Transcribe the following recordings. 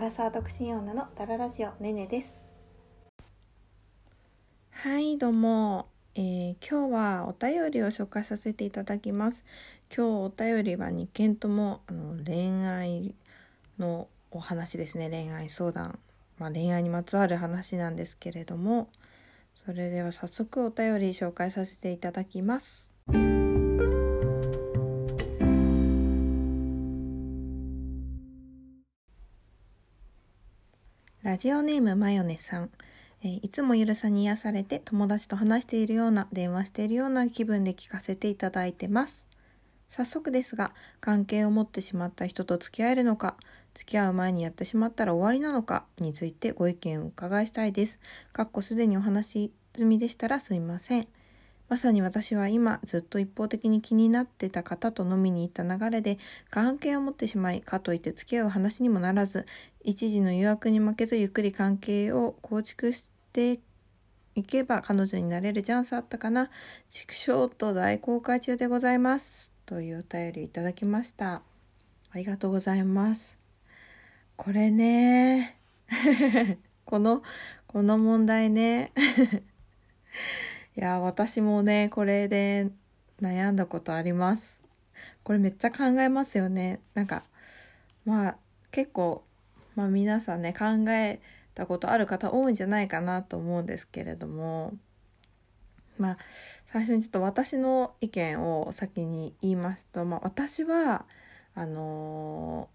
アラサー独身女のダララジオねねです。はいどうも、えー、今日はお便りを紹介させていただきます。今日お便りは2件ともあの恋愛のお話ですね。恋愛相談。まあ、恋愛にまつわる話なんですけれども。それでは早速お便り紹介させていただきます。ラジオネームマヨネさん、えー、いつもゆるさに癒されて友達と話しているような電話しているような気分で聞かせていただいてます。早速ですが関係を持ってしまった人と付き合えるのか付き合う前にやってしまったら終わりなのかについてご意見を伺いしたいです。かっこすでにお話済みでしたらすいません。まさに私は今ずっと一方的に気になってた方と飲みに行った流れで関係を持ってしまいかといって付き合う話にもならず一時の誘惑に負けずゆっくり関係を構築していけば彼女になれるチャンスあったかな。畜生と大公開中でございます。というお便りいただきました。ありがとうございます。これね。このこの問題ね。いや私もねこれで悩んだことあります。これめっちゃ考えますよね。なんかまあ結構まあ皆さんね考えたことある方多いんじゃないかなと思うんですけれどもまあ最初にちょっと私の意見を先に言いますと、まあ、私はあの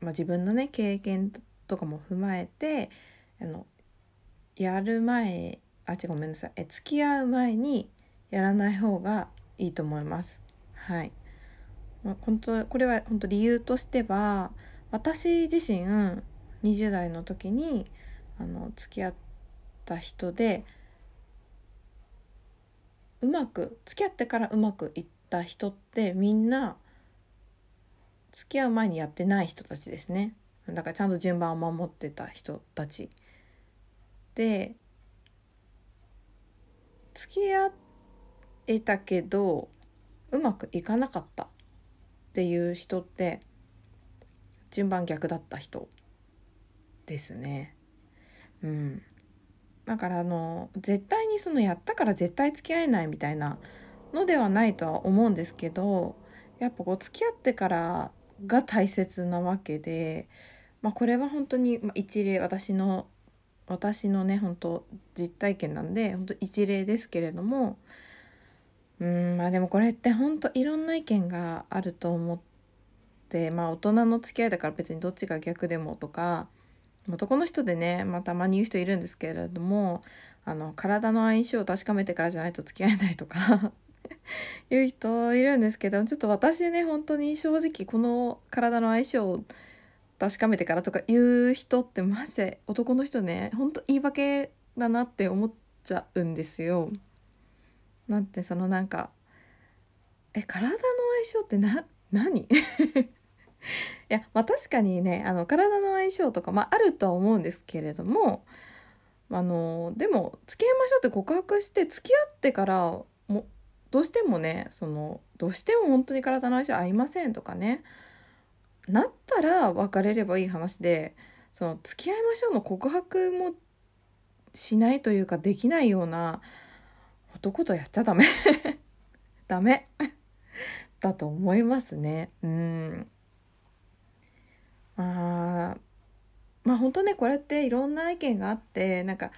ー、まあ、自分のね経験とかも踏まえてあのやる前あ違うごめんなさい。え付き合う前にやらない方がいいと思います。はい、まあ、本当これは本当理由としては私自身20代の時にあの付き合った人でうまく付き合ってからうまくいった人ってみんな付き合う前にやってない人たちですね。だからちゃんと順番を守ってた人たち。で付き合えたけどうまくいかなかったっていう人って順番逆だった人ですね。うん。だからあの絶対にそのやったから絶対付き合えないみたいなのではないとは思うんですけどやっぱこう付き合ってからが大切なわけで、まあ、これは本当に一例私の私のね本当実体験なんで本当一例ですけれどもうんまあでもこれって本当いろんな意見があると思ってまあ大人の付き合いだから別にどっちが逆でもとか男の人でね、まあ、たまに言う人いるんですけれどもあの体の相性を確かめてからじゃないと付き合えないとか いう人いるんですけどちょっと私ね本当に正直この体の相性を確かめてからとか言う人ってマジで男の人ねほんと言い訳だなって思っちゃうんですよ。なんてそのなんかえ体の相性ってな何？いやまあ確かにねあの体の相性とか、まあ、あるとは思うんですけれどもあのでも付き合いましょうって告白して付き合ってからもどうしてもねそのどうしても本当に体の相性合いませんとかねなっら別れればいい話でその付き合いましょうの告白もしないというかできないような男とやっちゃダメ。ダメ。だと思いますね。うん。まあまあ本当ねこれっていろんな意見があってなんか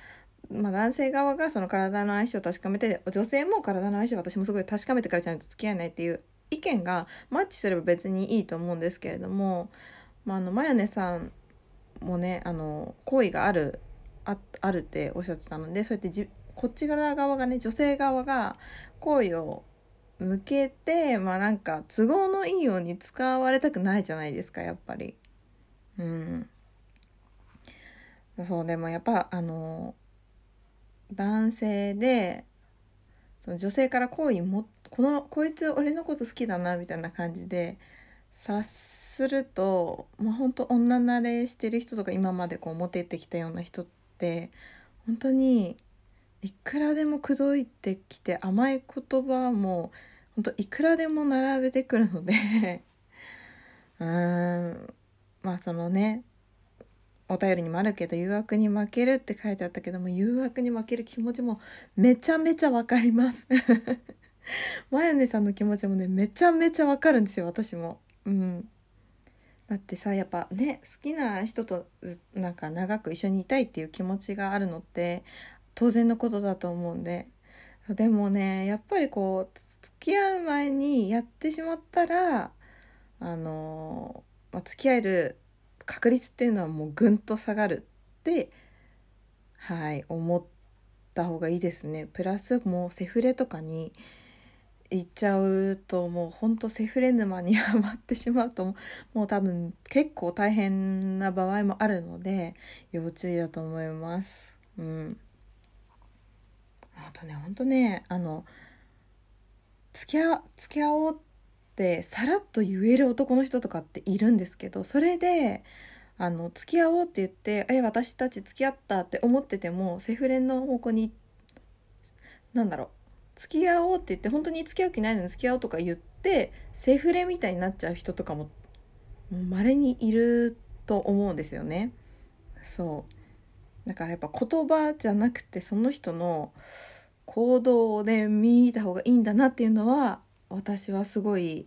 まあ、男性側がその体の相性を確かめて女性も体の相性私もすごい確かめてからじゃないと付き合えないっていう意見がマッチすれば別にいいと思うんですけれども、まあ、あのマヨネさんもねあの好意があるああるっておっしゃってたのでそうやってじこっち側がね女性側が好意を向けてまあなんか都合のいいように使われたくないじゃないですかやっぱり。うん。そうでもやっぱあの男性でその女性から好意もこのこいつ俺のこと好きだなみたいな感じで察するとまあ本当女慣れしてる人とか今までこうモテてきたような人って本当にいくらでも口説いてきて甘い言葉も本当いくらでも並べてくるので うーんまあそのねお便りにもあるけど誘惑に負けるって書いてあったけども誘惑に負ける気持ちもめちゃめちゃわかります。マヨネさんの気持ちもねめちゃめちゃわかるんですよ私も。うん。だってさやっぱね好きな人となんか長く一緒にいたいっていう気持ちがあるのって当然のことだと思うんででもねやっぱりこう付き合う前にやってしまったらあの、まあ、付き合える確率っていうのはもうぐんと下がるってはい思った方がいいですね。プラスもうセフレとかに行っちゃうともうほんとセフレ沼にはまってしまうともう多分結構大変な場合もあるので要注意だと思います。うん。あとねほんとねあの付き合付き合おうってさらっと言える男の人とかっているんですけどそれであの付き合おうって言って「え私たち付き合った」って思っててもセフレの方向に何だろう付き合おうって言って本当に付き合う気ないのに付き合おうとか言ってセフレみたいになっちゃう人とかも稀にいると思うんですよね。そうだからやっぱ言葉じゃなくてその人の行動で見た方がいいんだなっていうのは私はすごい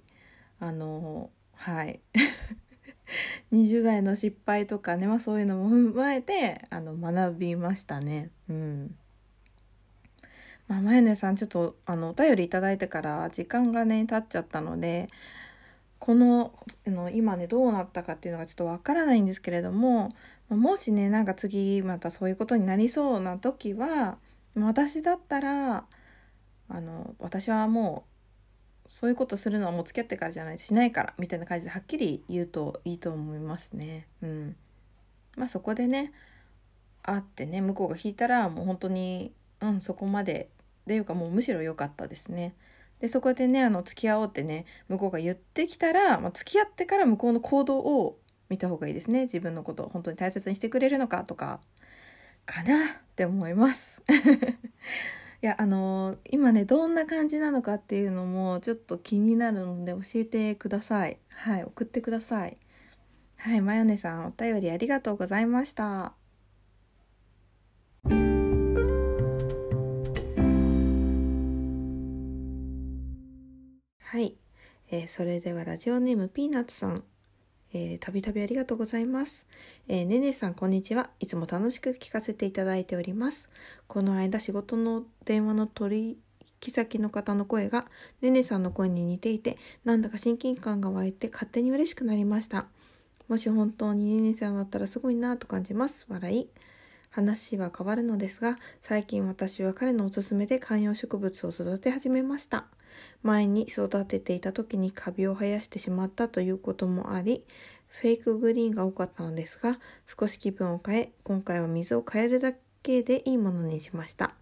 あのはい 20代の失敗とかね、まあ、そういうのも踏まえてあの学びましたね。うんまあ、まゆねさんちょっとあのお便りいただいてから時間がね経っちゃったのでこのの今ねどうなったかっていうのがちょっとわからないんですけれどももしねなんか次またそういうことになりそうな時は私だったらあの私はもうそういうことするのはもう付き合ってからじゃないとしないからみたいな感じではっきり言うといいと思いますね。うん、まあそこでね会ってね向こうが引いたらもう本当にうんそこまでっていうかもうむしろ良かったですね。でそこでねあの付き合おうってね向こうが言ってきたら、まあ、付き合ってから向こうの行動を見た方がいいですね自分のことを本当に大切にしてくれるのかとかかなって思います。いやあのー、今ねどんな感じなのかっていうのもちょっと気になるので教えてください。はい送ってください。はいマヨネさんお便りありがとうございました。はい、えー、それではラジオネームピーナッツさん、えー、たびたびありがとうございます。えー、ねねさんこんにちは。いつも楽しく聞かせていただいております。この間仕事の電話の取引先の方の声がねねさんの声に似ていて、なんだか親近感が湧いて勝手に嬉しくなりました。もし本当にねねさんだったらすごいなと感じます。笑い。話は変わるのですが、最近私は彼のおすすめで観葉植物を育て始めました。前に育てていた時にカビを生やしてしまったということもありフェイクグリーンが多かったのですが少し気分を変え今回は水を変えるだけでいいものにしました。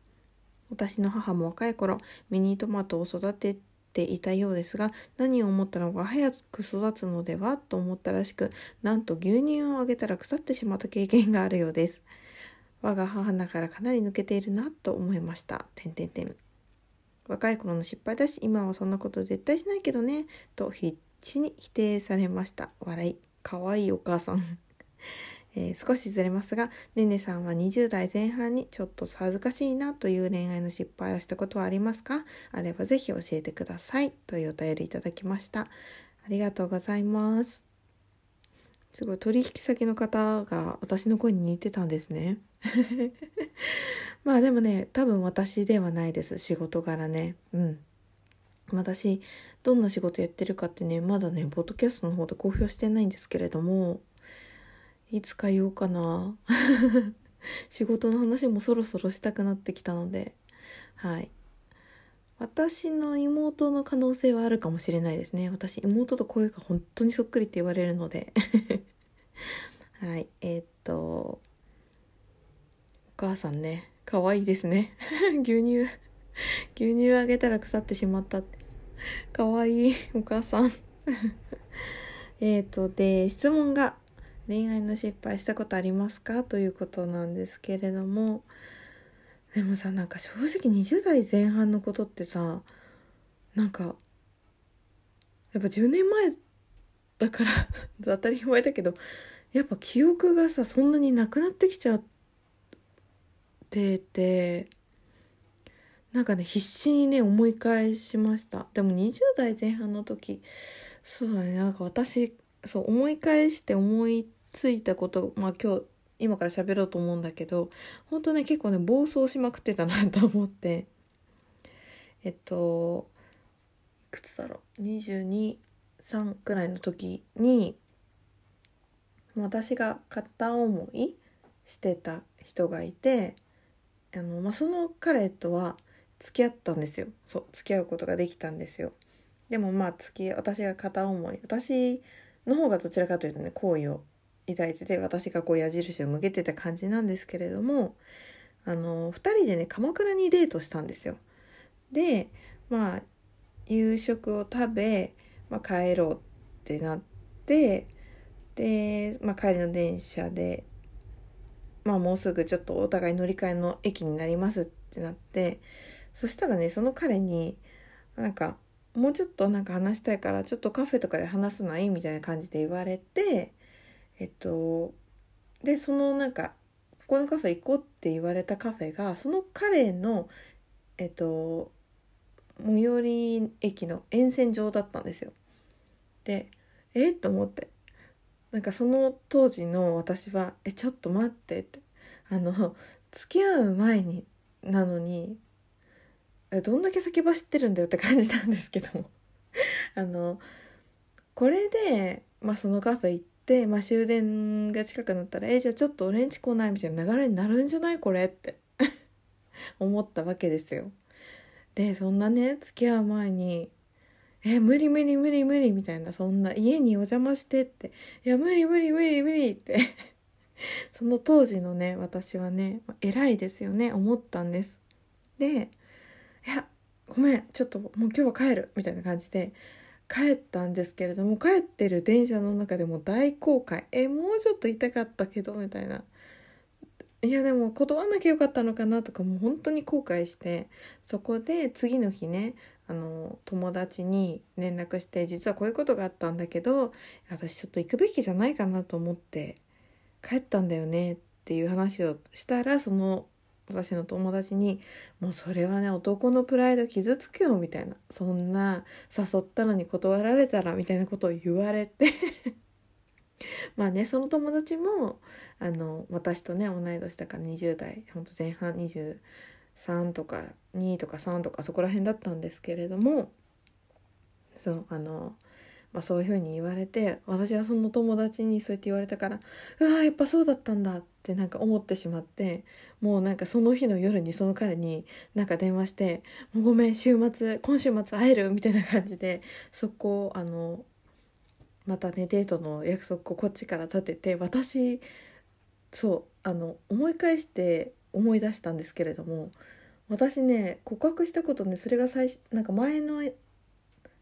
私の母も若い頃ミニトマトを育てていたようですが何を思ったのか早く育つのではと思ったらしくなんと牛乳をあげたら腐ってしまった経験があるようです。我が母だからかなり抜けているなと思いました。てんてんてん。若い頃の失敗だし今はそんなこと絶対しないけどねと必死に否定されました。笑い。かわいいお母さん。えー、少しずれますがねねさんは20代前半にちょっと恥ずかしいなという恋愛の失敗をしたことはありますか？あればぜひ教えてください。というお便りいただきました。ありがとうございます。すごい取引先の方が私の声に似てたんですね。まあでもね多分私ではないです仕事柄ね。うん。私どんな仕事やってるかってねまだねポッドキャストの方で公表してないんですけれどもいつか言おうかな。仕事の話もそろそろしたくなってきたので。はい。私の妹の可能性はあるかもしれないですね。私妹と声が本当にそっくりって言われるので。はい。えー、っとお母さんね。可愛いですね。牛乳牛乳あげたら腐ってしまったって。可愛いお母さん。えっとで質問が恋愛の失敗したことありますか？ということなんですけれども。でもさなんか正直20代前半のことってさなんかやっぱ10年前だから 当たり前だけどやっぱ記憶がさそんなになくなってきちゃっててなんかね必死にね思い返しました。でも20代前半の時そうだねなんか私そう思い返して思いついたことまあ今日今から喋ろうと思うんだけど本当ね結構ね暴走しまくってたなと思って。えっといくつだろう？223くらいの時に私が片思いしてた人がいてあの、まあ、その彼とは付き合ったんですよ。そう付き合うことができたんですよ。でもまあ付き私が片思い私の方がどちらかというとね好意を抱いてて私がこう矢印を向けてた感じなんですけれどもあの2人でね鎌倉にデートしたんですよ。でまあ夕食を食べ、まあ、帰ろうってなってで、まあ、帰りの電車で、まあ、もうすぐちょっとお互い乗り換えの駅になりますってなってそしたらねその彼になんかもうちょっとなんか話したいからちょっとカフェとかで話すのはいいみたいな感じで言われてえっとでそのなんかここのカフェ行こうって言われたカフェがその彼のえっと最寄り駅の沿線上だったんですよ。でえっと思ってなんかその当時の私は「えちょっと待って」ってあの付き合う前になのにどんだけ先走ってるんだよって感じなんですけども あのこれで、まあ、そのカフェ行って、まあ、終電が近くなったら「えじゃあちょっと俺んち来ない?」みたいな流れになるんじゃないこれ？って 思ったわけですよ。でそんなね付き合う前に「え無理無理無理無理」みたいなそんな家にお邪魔してって「いや無理無理無理無理」って。その当時のね私はね偉いですよね思ったんです。で「いやごめんちょっともう今日は帰る」みたいな感じで帰ったんですけれども帰ってる電車の中でも大後悔えもうちょっと痛かったけどみたいな。いやでも断んなきゃよかったのかなとかもう本当に後悔してそこで次の日ねあの友達に連絡して実はこういうことがあったんだけど私ちょっと行くべきじゃないかなと思って帰ったんだよねっていう話をしたらその私の友達に「もうそれはね男のプライド傷つくよ」みたいな。そんな誘ったのに断られたらみたいなことを言われて。まあねその友達もあの私とね同い年だから20代ほんと前半23とか2とか3とかそこら辺だったんですけれどもそうあの、まあ、そういうふうに言われて私はその友達にそうやって言われたからうわやっぱそうだったんだってなんか思ってしまってもうなんかその日の夜にその彼になんか電話して「もうごめん週末今週末会える?」みたいな感じでそこをあのまたねデートの約束をこっちから立てて私そうあの思い返して思い出したんですけれども私ね告白したことねそれが最初なんか前の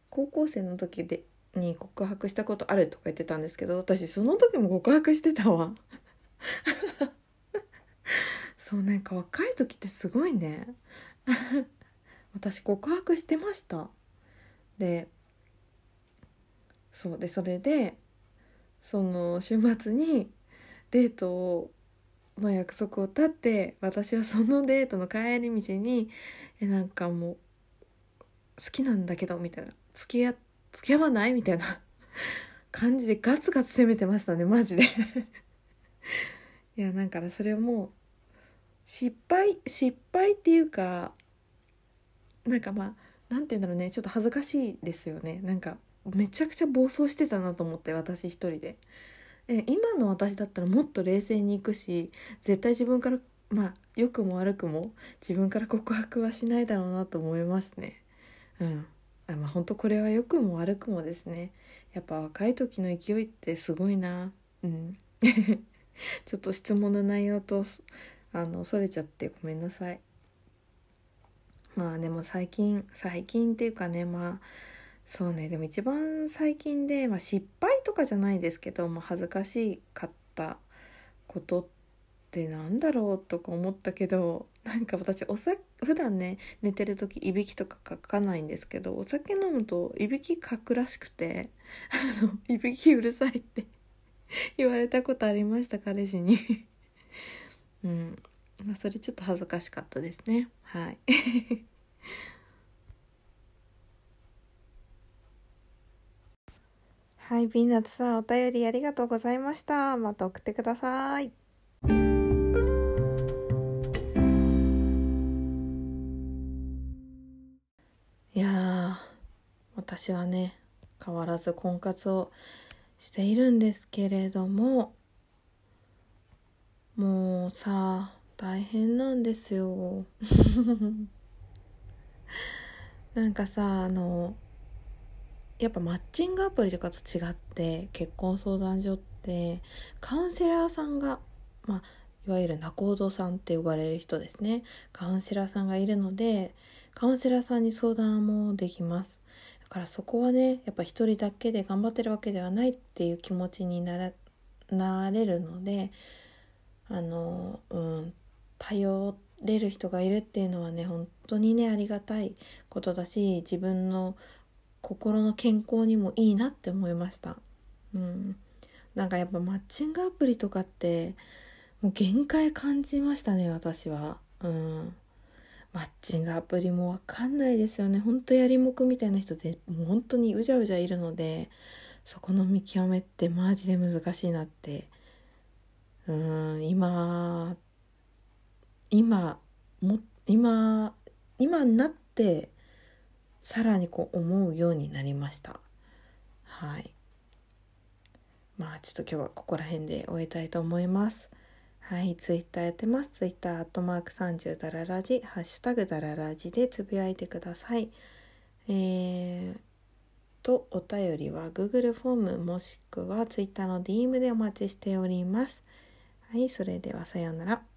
高校生の時でに告白したことあるとか言ってたんですけど私その時も告白してたわ。そうなんか若い時ってすごいね。私告白してました。でそうでそれでその週末にデートの約束を立って私はそのデートの帰り道にえなんかもう好きなんだけどみたいな付き合付き合わない？みたいな感じでガツガツ攻めてましたねマジで。いやなんかそれも失敗失敗っていうかなんかまあなんて言うんだろうねちょっと恥ずかしいですよね。なんかめちゃくちゃ暴走してたなと思って私一人で。え今の私だったらもっと冷静にいくし絶対自分からまあ良くも悪くも自分から告白はしないだろうなと思いますね。うん。あまあ本当これは良くも悪くもですね。やっぱ若い時の勢いってすごいな。うん。ちょっと質問の内容とあのそれちゃってごめんなさい。まあでも最近最近っていうかねまあそうね。でも一番最近で、まあ、失敗とかじゃないですけど、まあ、恥ずかしかったことってなんだろうとか思ったけどなんか私お酒普段ね寝てる時いびきとかかかないんですけどお酒飲むといびきかくらしくてあのいびきうるさいって 言われたことありました彼氏に。うん。それちょっと恥ずかしかったですね。はい。はい、ビーナッツさんお便りありがとうございました。また送ってください。いや私はね変わらず婚活をしているんですけれどももうさ大変なんですよ なんかさあのやっぱマッチングアプリとかと違って結婚相談所ってカウンセラーさんがまあいわゆる仲人さんって呼ばれる人ですね。カウンセラーさんがいるのでカウンセラーさんに相談もできます。だからそこはねやっぱ一人だけで頑張ってるわけではないっていう気持ちにななれるのであのうん頼れる人がいるっていうのはね本当にねありがたいことだし自分の心の健康にもいいなって思いました。うん。なんかやっぱマッチングアプリとかってもう限界感じましたね私は。うん。マッチングアプリもわかんないですよね。ほんとやりもくみたいな人でもう本当にうじゃうじゃいるのでそこの見極めってマジで難しいなって。うん。今今も今今になってさらにこう思うようになりました。はい。まあちょっと今日はここら辺で終えたいと思います。はい。ツイッターやってます。ツイッターアットマーク30ダララジハッシュタグダララジでつぶやいてください。えー、とお便りは Google フォームもしくは Twitter の DM でお待ちしております。はい。それではさようなら。